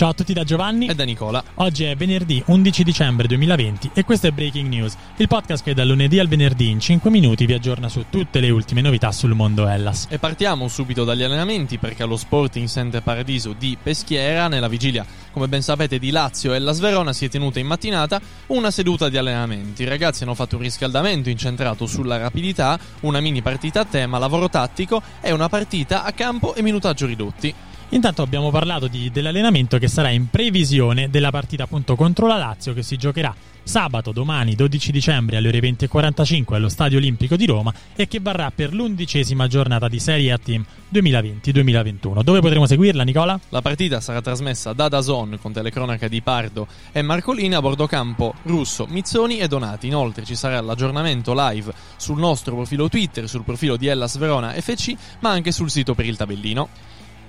Ciao a tutti da Giovanni e da Nicola. Oggi è venerdì 11 dicembre 2020 e questo è Breaking News, il podcast che dal lunedì al venerdì in 5 minuti vi aggiorna su tutte le ultime novità sul mondo Hellas. E partiamo subito dagli allenamenti perché allo Sporting Center Paradiso di Peschiera, nella vigilia, come ben sapete, di Lazio e la Sverona si è tenuta in mattinata una seduta di allenamenti. I ragazzi hanno fatto un riscaldamento incentrato sulla rapidità, una mini partita a tema, lavoro tattico e una partita a campo e minutaggio ridotti. Intanto abbiamo parlato di, dell'allenamento che sarà in previsione della partita appunto contro la Lazio che si giocherà sabato, domani 12 dicembre alle ore 20.45 allo Stadio Olimpico di Roma e che varrà per l'undicesima giornata di Serie A Team 2020-2021. Dove potremo seguirla Nicola? La partita sarà trasmessa da Dazon con telecronaca di Pardo e Marcolini a bordo campo Russo, Mizzoni e Donati. Inoltre ci sarà l'aggiornamento live sul nostro profilo Twitter, sul profilo di Ellas Verona FC ma anche sul sito per il tabellino.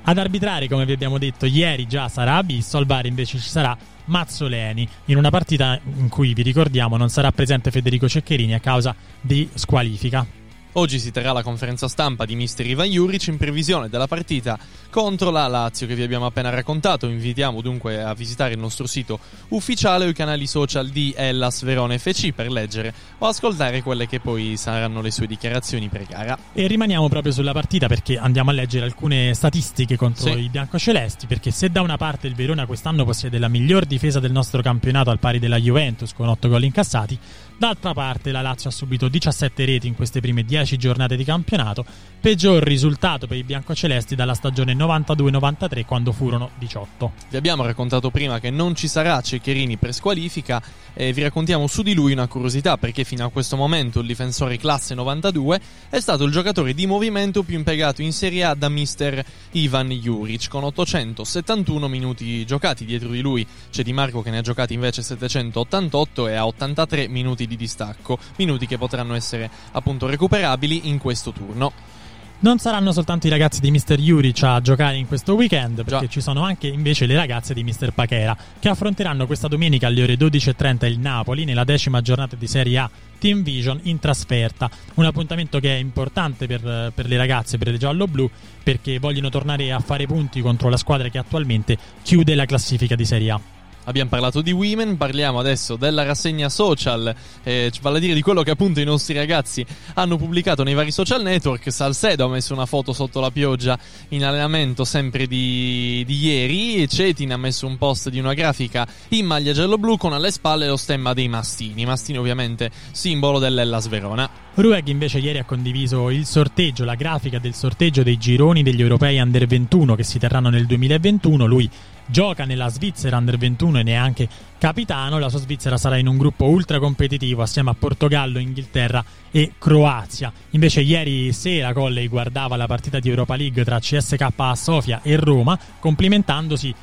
Ad arbitrare, come vi abbiamo detto ieri, già sarà Abisso, al bar invece ci sarà Mazzoleni, in una partita in cui, vi ricordiamo, non sarà presente Federico Ceccherini a causa di squalifica. Oggi si terrà la conferenza stampa di mister Ivan Juric in previsione della partita contro la Lazio che vi abbiamo appena raccontato. Invitiamo dunque a visitare il nostro sito ufficiale o i canali social di Ellas Verona FC per leggere o ascoltare quelle che poi saranno le sue dichiarazioni pre gara. E rimaniamo proprio sulla partita perché andiamo a leggere alcune statistiche contro Sì. i biancocelesti perché se da una parte il Verona quest'anno possiede la miglior difesa del nostro campionato al pari della Juventus con 8 gol incassati, d'altra parte la Lazio ha subito 17 reti in queste prime 10 giornate di campionato, peggior risultato per i biancocelesti dalla stagione 92-93 quando furono 18. Vi abbiamo raccontato prima che non ci sarà Ceccherini per squalifica e vi raccontiamo su di lui una curiosità perché fino a questo momento il difensore classe 92 è stato il giocatore di movimento più impiegato in Serie A da mister Ivan Juric con 871 minuti giocati. Dietro di lui c'è Di Marco che ne ha giocati invece 788 e ha 83 minuti di distacco, minuti che potranno essere appunto recuperabili in questo turno. Non saranno soltanto i ragazzi di Mr. Juric a giocare in questo weekend, perché Già. ci sono anche invece le ragazze di Mr. Pachera, che affronteranno questa domenica alle ore 12.30 il Napoli nella decima giornata di Serie A Team Vision in trasferta. Un appuntamento che è importante per, per le ragazze, per le giallo-blu, perché vogliono tornare a fare punti contro la squadra che attualmente chiude la classifica di Serie A. Abbiamo parlato di women, parliamo adesso della rassegna social, eh, vale a dire di quello che appunto i nostri ragazzi hanno pubblicato nei vari social network. Salcedo ha messo una foto sotto la pioggia in allenamento sempre di, di ieri. Cetin ha messo un post di una grafica in maglia giallo-blu con alle spalle lo stemma dei mastini. Mastini ovviamente simbolo dell'Ellas Verona. Rueg invece ieri ha condiviso il sorteggio, la grafica del sorteggio dei gironi degli europei under 21 che si terranno nel 2021. Lui gioca nella Svizzera under 21 e neanche capitano. La sua Svizzera sarà in un gruppo ultra competitivo assieme a Portogallo, Inghilterra e Croazia. Invece ieri sera Colley guardava la partita di Europa League tra CSK a Sofia e Roma, complimentandosi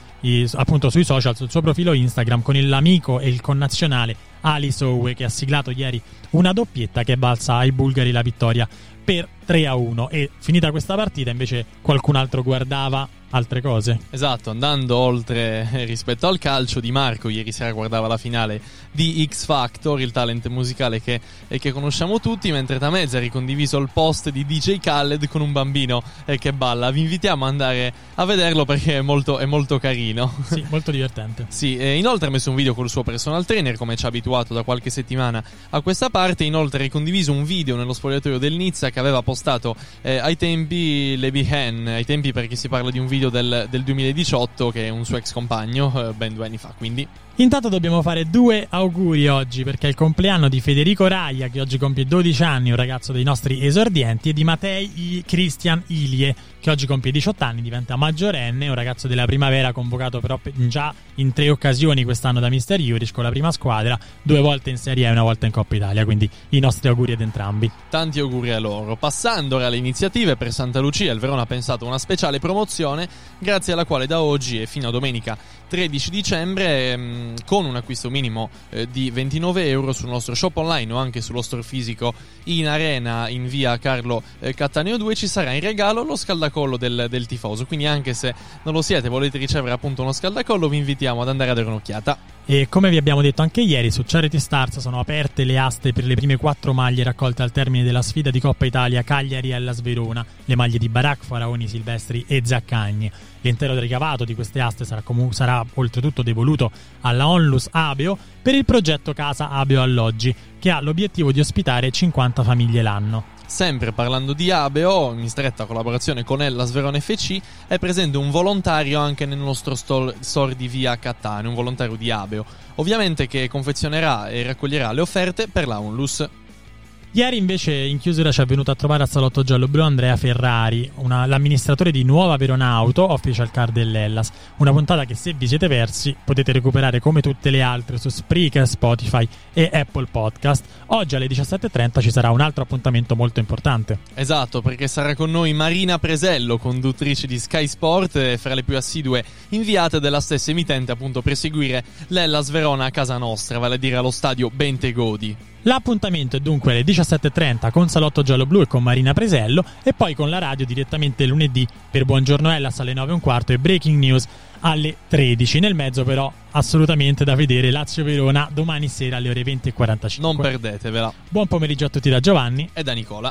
appunto sui social, sul suo profilo Instagram con l'amico e il connazionale Ali Sowe che ha siglato ieri una doppietta che è valsa ai bulgari la vittoria per 3 a 1 e finita questa partita invece qualcun altro guardava altre cose. Esatto, andando oltre rispetto al calcio, Di Marco ieri sera guardava la finale di X Factor, il talent musicale che, eh, che conosciamo tutti, mentre Tamezza ha ricondiviso il post di DJ Khaled con un bambino eh, che balla. Vi invitiamo ad andare a vederlo perché è molto, è molto carino. Sì, molto divertente. Sì, inoltre ha messo un video col suo personal trainer, come ci ha abituato da qualche settimana a questa parte. Inoltre ha ricondiviso un video nello spogliatoio del Nizza che aveva postato eh, ai tempi Levi Han, ai tempi perché si parla di un video del, del 2018 che è un suo ex compagno, eh, ben due anni fa, quindi Intanto dobbiamo fare due auguri oggi perché è il compleanno di Federico Raia che oggi compie 12 anni, un ragazzo dei nostri esordienti, e di Matei I- Christian Ilie che che oggi compie 18 anni, diventa maggiorenne, un ragazzo della primavera convocato però già in tre occasioni quest'anno da Mister Juric con la prima squadra, due volte in Serie A e una volta in Coppa Italia, quindi i nostri auguri ad entrambi. Tanti auguri a loro. Passando ora alle iniziative per Santa Lucia, il Verona ha pensato a una speciale promozione grazie alla quale da oggi e fino a domenica 13 dicembre ehm, con un acquisto minimo eh, di 29 euro sul nostro shop online o anche sullo store fisico in arena in via Carlo eh, Cattaneo 2 ci sarà in regalo lo scaldacollo del, del tifoso. Quindi anche se non lo siete e volete ricevere appunto uno scaldacollo vi invitiamo ad andare a dare un'occhiata e come vi abbiamo detto anche ieri, su Charity Stars sono aperte le aste per le prime quattro maglie raccolte al termine della sfida di Coppa Italia Cagliari Hellas Verona, le maglie di Barak, Faraoni Silvestri e Zaccagni. L'intero ricavato di queste aste sarà, comu- sarà oltretutto devoluto alla Onlus Abeo per il progetto Casa Abeo Alloggi, che ha l'obiettivo di ospitare 50 famiglie l'anno. Sempre parlando di Abeo, in stretta collaborazione con Ellas Verona FC, è presente un volontario anche nel nostro store, di via Cattaneo, un volontario di Abeo, ovviamente che confezionerà e raccoglierà le offerte per la Onlus. Ieri invece in chiusura ci è venuto a trovare al salotto giallo-blu Andrea Ferrari, una, l'amministratore di Nuova Verona Auto, official car dell'Ellas. Una puntata che se vi siete persi potete recuperare come tutte le altre su Spreaker, Spotify e Apple Podcast. Oggi alle 17.30 ci sarà un altro appuntamento molto importante. Esatto, perché sarà con noi Marina Presello, conduttrice di Sky Sport e fra le più assidue inviate della stessa emittente appunto per seguire l'Ellas Verona a casa nostra, vale a dire allo stadio Bentegodi. L'appuntamento è dunque alle 17.30 con Salotto Giallo Blu e con Marina Presello e poi con la radio direttamente lunedì per Buongiorno Ellas alle 9.15 e Breaking News alle 13. Nel mezzo però assolutamente da vedere Lazio Verona domani sera alle ore 20.45. Non perdetevela. Buon pomeriggio a tutti da Giovanni e da Nicola.